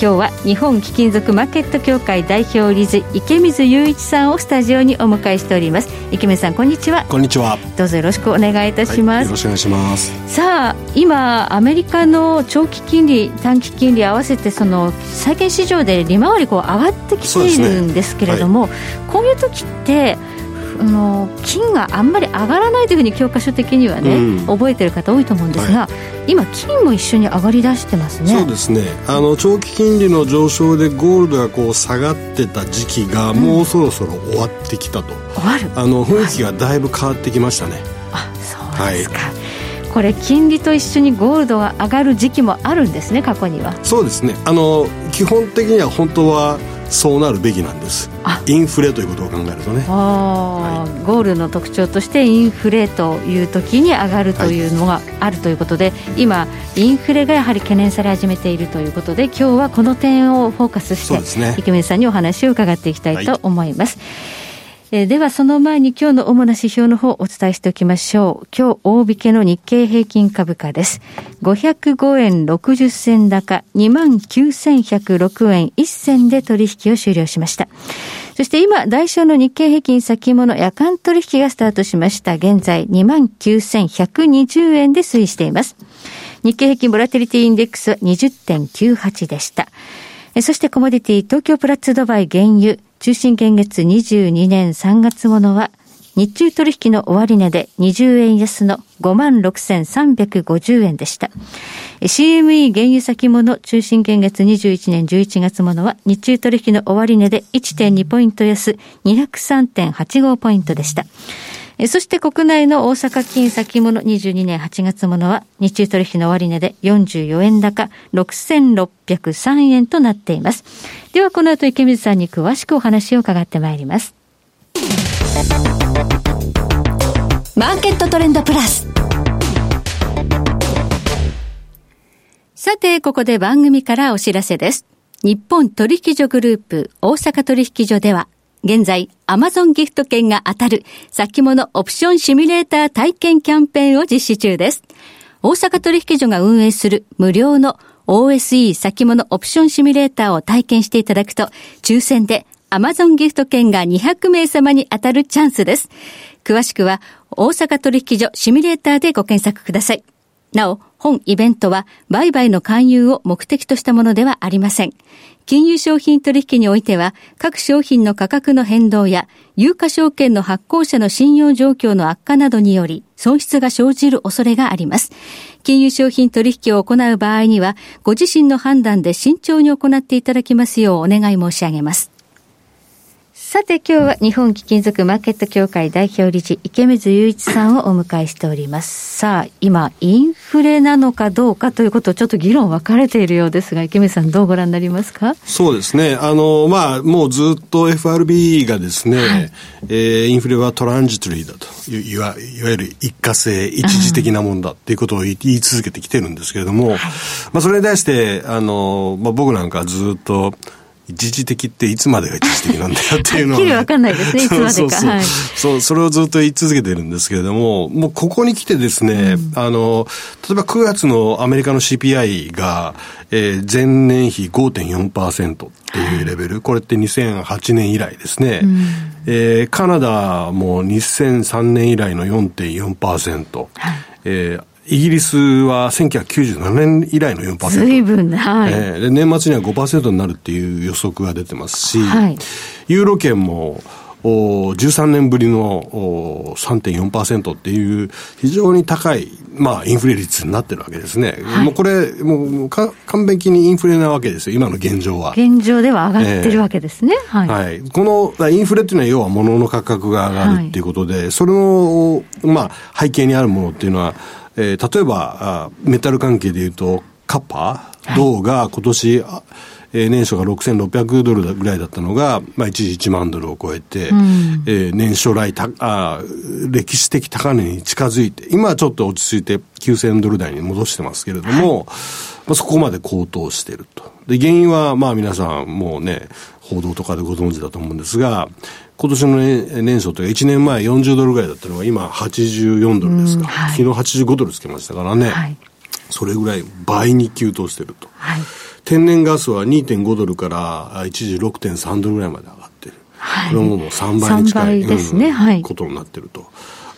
今日は日本貴金属マーケット協会代表理事池水雄一さんをスタジオにお迎えしております。池水さんこんにちは。こんにちは。どうぞよろしくお願いいたします、はい、よろしくお願いします。さあ今アメリカの長期金利短期金利合わせてその債券市場で利回りこう上がってきているんですけれども、ね。はい、こういう時ってあの金があんまり上がらないというふうに教科書的にはね、うん、覚えてる方多いと思うんですが、はい、今金も一緒に上がりだしてますね。そうですね。あの長期金利の上昇でゴールドがこう下がってた時期がもうそろそろ終わってきたと、終わる。あの雰囲気がだいぶ変わってきましたね、あそうですか、はい。これ金利と一緒にゴールドが上がる時期もあるんですね過去には。そうですね。あの基本的には本当はそうなるべきなんです。インフレということを考えるとね、はい、ゴールの特徴としてインフレという時に上がるというのがあるということで、はい、今インフレがやはり懸念され始めているということで今日はこの点をフォーカスして、ね、池水さんにお話を伺っていきたいと思います、はいえー、ではその前に今日の主な指標の方をお伝えしておきましょう。今日大引けの日経平均株価です。505円60銭高、29,106円1銭で取引を終了しました。そして今、代償の日経平均先物夜間取引がスタートしました。現在29,120円で推移しています。日経平均ボラテリティインデックスは20.98でした。そしてコモディティ東京プラッツドバイ原油中心現月22年3月ものは、日中取引の終値で20円安の56,350円でした。CME 原油先物中心現月21年11月ものは日中取引の終値で1.2ポイント安203.85ポイントでした。えそして国内の大阪金先物22年8月ものは日中取引の終値で44円高6603円となっています。ではこの後池水さんに詳しくお話を伺ってまいります。マーケットトレンドプラス。さて、ここで番組からお知らせです。日本取引所グループ大阪取引所では現在、アマゾンギフト券が当たる先物オプションシミュレーター体験キャンペーンを実施中です。大阪取引所が運営する無料の OSE 先物オプションシミュレーターを体験していただくと、抽選でアマゾンギフト券が200名様に当たるチャンスです。詳しくは、大阪取引所シミュレーターでご検索ください。なお、本イベントは売買の勧誘を目的としたものではありません。金融商品取引においては、各商品の価格の変動や、有価証券の発行者の信用状況の悪化などにより、損失が生じる恐れがあります。金融商品取引を行う場合には、ご自身の判断で慎重に行っていただきますようお願い申し上げます。さて今日は日本貴金属マーケット協会代表理事池水雄一さんをお迎えしております。さあ、今、インフレなのかどうかということをちょっと議論分かれているようですが、池水さんどうご覧になりますか？そうですね。あの、まあ、もうずっと FRB がですね、はい、えー、インフレはトランジトリーだといわ、いわゆる一過性、一時的なもんだっていうことを言い続けてきてるんですけれども、はい、まあ、それに対して、あの、まあ、僕なんかずっと、一時的っていつまでが一時的なんだよっていうのは、ね、はっきりわかんないですね、いつまでか。そうそうはい、そうそれをずっと言い続けてるんですけれども、もうここに来てですね、うん、あの、例えば9月のアメリカの CPI が、えー、前年比5.4%っていうレベル、これって2008年以来ですね。うん、えー、カナダも2003年以来の4.4%。はい。えー、イギリスは1997年以来の4%。随分はい、えー、で年末には5%になるっていう予測が出てますし、はい、ユーロ圏もお13年ぶりのお3.4%っていう非常に高い、まあ、インフレ率になってるわけですね。はい、もうこれ、もうか完璧にインフレなわけですよ、今の現状は。現状では上がってるわけですね。えー、はい、はい。このインフレっていうのは要は物の価格が上がるっていうことで、はい、それの、まあ、背景にあるものっていうのは、えー、例えばあメタル関係でいうとカッパ、銅が今年、えー、年初が6600ドルぐらいだったのが、まあ、一時1万ドルを超えて、うん、えー、年初来たあ、歴史的高値に近づいて、今はちょっと落ち着いて9000ドル台に戻してますけれども、はい、まあ、そこまで高騰していると。で、原因は、まあ皆さんもうね、報道とかでご存知だと思うんですが、今年の年初というか1年前40ドルぐらいだったのが今84ドルですか、はい、昨日85ドルつけましたからね、はい、それぐらい倍に急騰してると、はい、天然ガスは2.5ドルから一時6.3ドルぐらいまで上がってる、はい、これももう3倍に近い、ね、はい、ことになってると。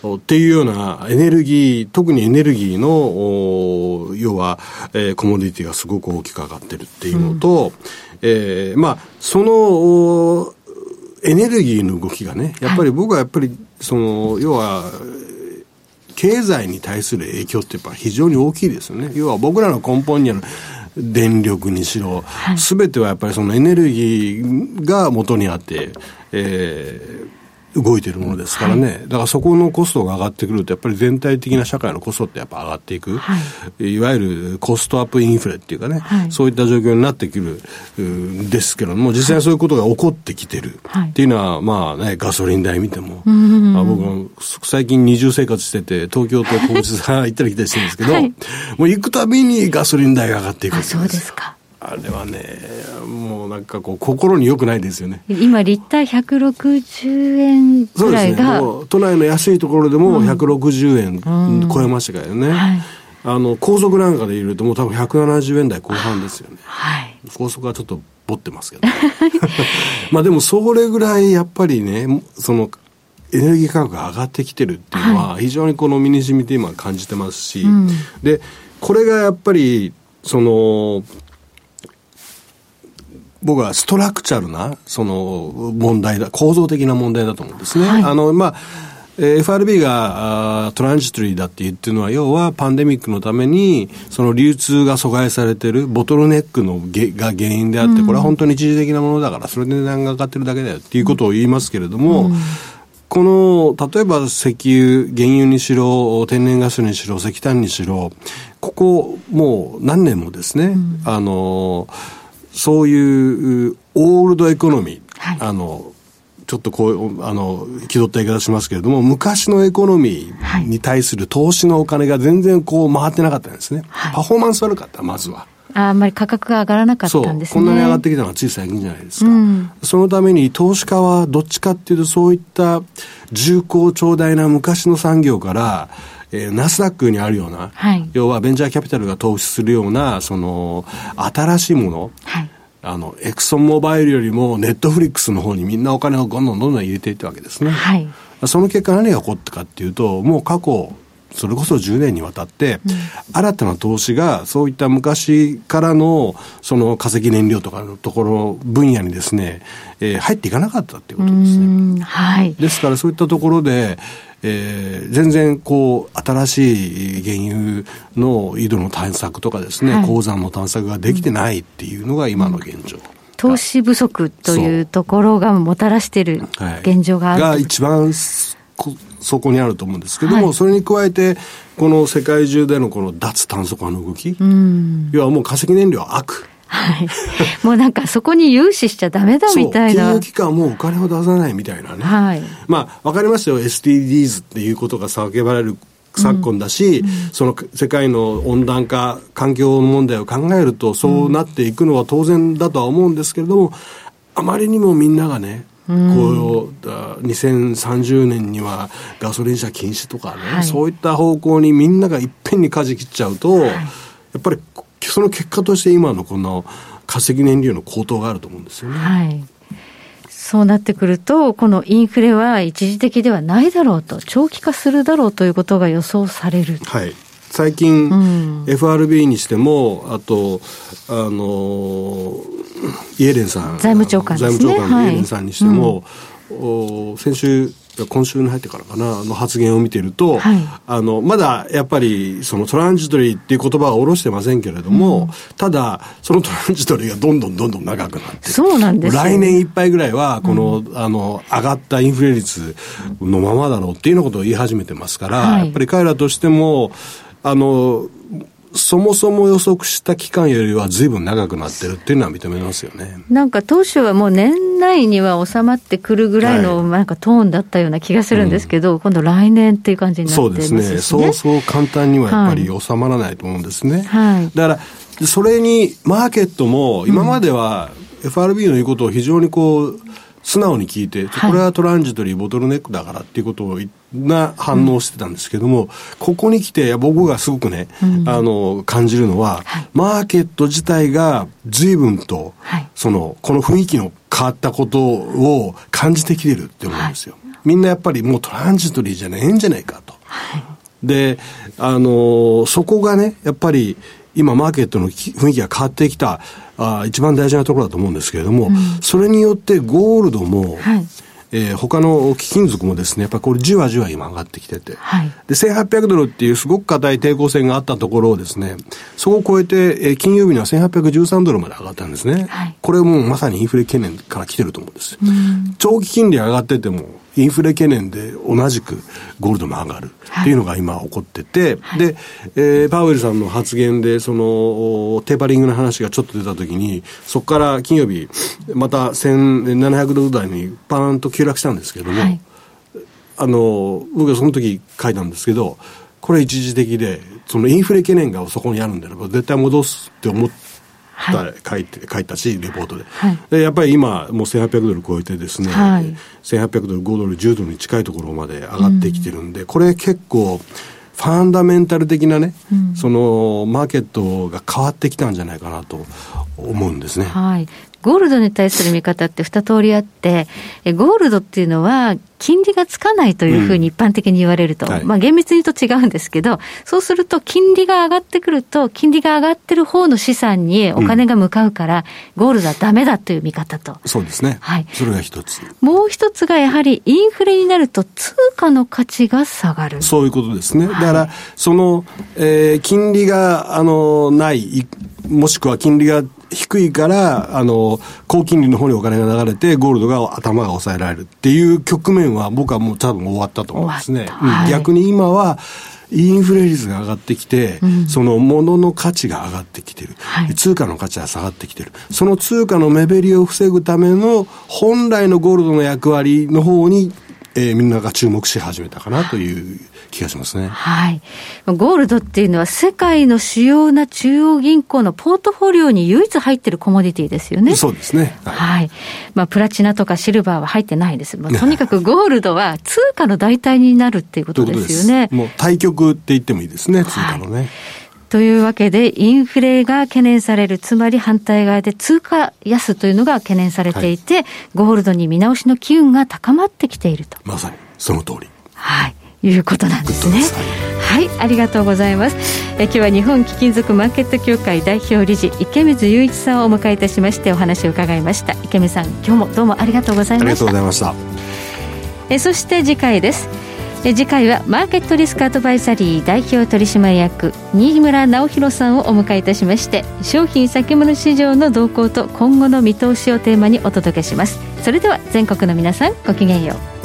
っていうようなエネルギー、特にエネルギーの、要は、えー、コモディティがすごく大きく上がってるっていうのと、うん、えー、まあ、その、エネルギーの動きがね、やっぱり僕はやっぱり、その、要は、経済に対する影響ってやっぱ非常に大きいですよね。要は僕らの根本にある電力にしろ、す、べ、てはやっぱりそのエネルギーが元にあって、えー、動いているものですからね、はい、だからそこのコストが上がってくると、やっぱり全体的な社会のコストってやっぱ上がっていく、はい、いわゆるコストアップインフレっていうかね、はい、そういった状況になってくるんですけれども、実際そういうことが起こってきてる。っていうのは、まあね、ガソリン代見ても、まあ、僕も最近二重生活してて、東京と高知さん行ったり来たりしてるんですけど、もう行くたびにガソリン代が上がっていくんです。そうですか。あれはね、もうなんかこう、心によくないですよね。今、リッター160円ぐらいが。そうですね。都内の安いところでも160円超えましたからね。うんはい、あの、高速なんかで入れるともう多分170円台後半ですよね。はい。高速はちょっとぼってますけど。まあでもそれぐらいやっぱりね、その、エネルギー価格が上がってきてるっていうのは、非常にこの身に染みて今感じてますし、うん、で、これがやっぱり、その、僕はストラクチャルな、その問題だ、構造的な問題だと思うんですね。はい、あの、まあ、FRB があトランジトリーだって言ってるのは、要はパンデミックのために、その流通が阻害されてるボトルネックのげが原因であって、これは本当に一時的なものだから、それで値段が上がってるだけだよっていうことを言いますけれども、うん。この、例えば石油、原油にしろ、天然ガスにしろ、石炭にしろ、ここ、もう何年もですね、うん、あの、そういうオールドエコノミー、はい、あの、ちょっとこう、あの、気取った言い方しますけれども、昔のエコノミーに対する投資のお金が全然こう回ってなかったんですね。はい、パフォーマンス悪かった、まずは。ああんまり価格が上がらなかったんですね。こんなに上がってきたのはつい最近じゃないですか。うん、そのために投資家はどっちかっていうとそういった重厚長大な昔の産業から、えー、ナスダックにあるような、はい、要はベンチャーキャピタルが投資するような、その、新しいもの、はい、あの、エクソンモバイルよりもネットフリックスの方にみんなお金をどんどんどんどん入れていったわけですね。はい、その結果何が起こったかっていうと、もう過去、それこそ10年にわたって、新たな投資が、そういった昔からの、その化石燃料とかのところ、分野にですね、えー、入っていかなかったっていうことですね。はい。ですからそういったところで、えー、全然こう、新しい原油の井戸の探索とかですね、はい、鉱山の探索ができてないっていうのが今の現状。投資不足というところがもたらしてい。る現状がある、はい、が一番そこにあると思うんですけども、はい、それに加えて、この世界中でのこの脱炭素化の動き、要はもう化石燃料は悪。はい。もうなんかそこに融資しちゃダメだみたいな。金融機関もお金を出さないみたいなね。はい。まあ、わかりますよ。SDGs っていうことが叫ばれる昨今だし、うんうん、その世界の温暖化、環境問題を考えると、そうなっていくのは当然だとは思うんですけれども、あまりにもみんながね、こう2030年にはガソリン車禁止とかね、はい、そういった方向にみんながいっぺんに舵切っちゃうと、はい、やっぱりその結果として今のこの化石燃料の高騰があると思うんですよね。はいそうなってくると、このインフレは一時的ではないだろうと、長期化するだろうということが予想される。はい。最近、うん、FRB にしても、あと、あの、イエレンさん。財務長官ね。財務長官のイエレンさんにしても、はいうん、先週、今週に入ってからかな、の発言を見てると、はい、あの、まだやっぱり、そのトランジトリーっていう言葉は下ろしてませんけれども、うん、ただ、そのトランジトリーがどんどんどんどん長くなって、そうなんです来年いっぱいぐらいは、この、うん、あの、上がったインフレ率のままだろうっていうようなことを言い始めてますから、はい、やっぱり彼らとしても、あの、そもそも予測した期間よりは随分長くなってるっていうのは認めますよね。なんか当初はもう年内には収まってくるぐらいのなんかトーンだったような気がするんですけど、はいうん、今度来年っていう感じになってますね。そうですね。そうそう簡単にはやっぱり収まらないと思うんですね。はい。だから、それにマーケットも今までは FRB の言うことを非常にこう、素直に聞いて、これはトランジトリー、ボトルネックだからっていうことをな反応してたんですけども、うん、ここに来て、僕がすごくね、うん、あの、感じるのは、はい、マーケット自体が随分と、はい、その、この雰囲気の変わったことを感じてきてるって思うんですよ。はい、みんなやっぱりもうトランジトリーじゃねえんじゃないかと。で、あの、そこがね、やっぱり、今マーケットの雰囲気が変わってきたあ一番大事なところだと思うんですけれども、うん、それによってゴールドも、はい。えー、他の貴金属もですね、やっぱりこれじわじわ今上がってきてて、はい、で、1800ドルっていうすごく硬い抵抗線があったところをですね、そこを超えて、えー、金曜日には1813ドルまで上がったんですね。はい、これもまさにインフレ懸念から来てると思うんです。長期金利上がってても、インフレ懸念で同じくゴールドも上がるっていうのが今起こってて、はい、で、えー、パウエルさんの発言で、その、テーパリングの話がちょっと出たときに、そこから金曜日、また1700ドル台にパーンと急落したんですけども、はい、あの、僕はその時書いたんですけど、これ一時的で、そのインフレ懸念がそこにあるんであれば、絶対戻すって思って、はい、書いて書いたし、レポートではい、で。やっぱり今、もう1800ドル超えてですね、はい、1800ドル、5ドル、10ドルに近いところまで上がってきてるんで、うん、これ結構、ファンダメンタル的なね、うん、そのマーケットが変わってきたんじゃないかなと思うんですね。はい。ゴールドに対する見方って二通りあって、ゴールドっていうのは、金利がつかないというふうに一般的に言われると、うんはい、まあ厳密に言うと違うんですけど、そうすると金利が上がってくると、金利が上がってる方の資産にお金が向かうから、うん、ゴールドはダメだという見方と。そうですね。はい。それが一つ。もう一つがやはりインフレになると通貨の価値が下がる。そういうことですね。だから、その、えー、金利が、あの、ない、もしくは金利が低いから、あの、高金利の方にお金が流れて、ゴールドが頭が抑えられるっていう局面は、僕はもう多分終わったと思うんですね。はい、逆に今は、インフレ率が上がってきて、うん、その物の価値が上がってきてる、はい、通貨の価値が下がってきてる。その通貨の目減りを防ぐための本来のゴールドの役割の方に、えー、みんなが注目し始めたかなという気がしますね。はい。ゴールドっていうのは世界の主要な中央銀行のポートフォリオに唯一入ってるコモディティですよね。そうですね。はい。はい、まあ、プラチナとかシルバーは入ってないです。まあ、とにかくゴールドは通貨の代替になるっていうことですよね。ううもう対局って言ってもいいですね、通貨のね。はいというわけで、インフレが懸念される、つまり反対側で通貨安というのが懸念されていて、はい、ゴールドに見直しの機運が高まってきていると。まさに、その通り。はい。いうことなんですね。はい、ありがとうございます。え今日は日本貴金属マーケット協会代表理事池水雄一さんをお迎えいたしましてお話を伺いました。池水さん、今日もどうもありがとうございました。ありがとうございました。えそして次回です。え次回はマーケットリスクアドバイザリー代表取締役新村直弘さんをお迎えいたしまして商品先物市場の動向と今後の見通しをテーマにお届けしますそれでは全国の皆さんごきげんよう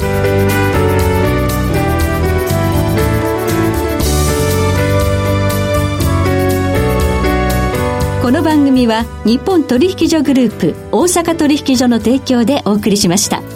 この番組は日本取引所グループ大阪取引所の提供でお送りしました。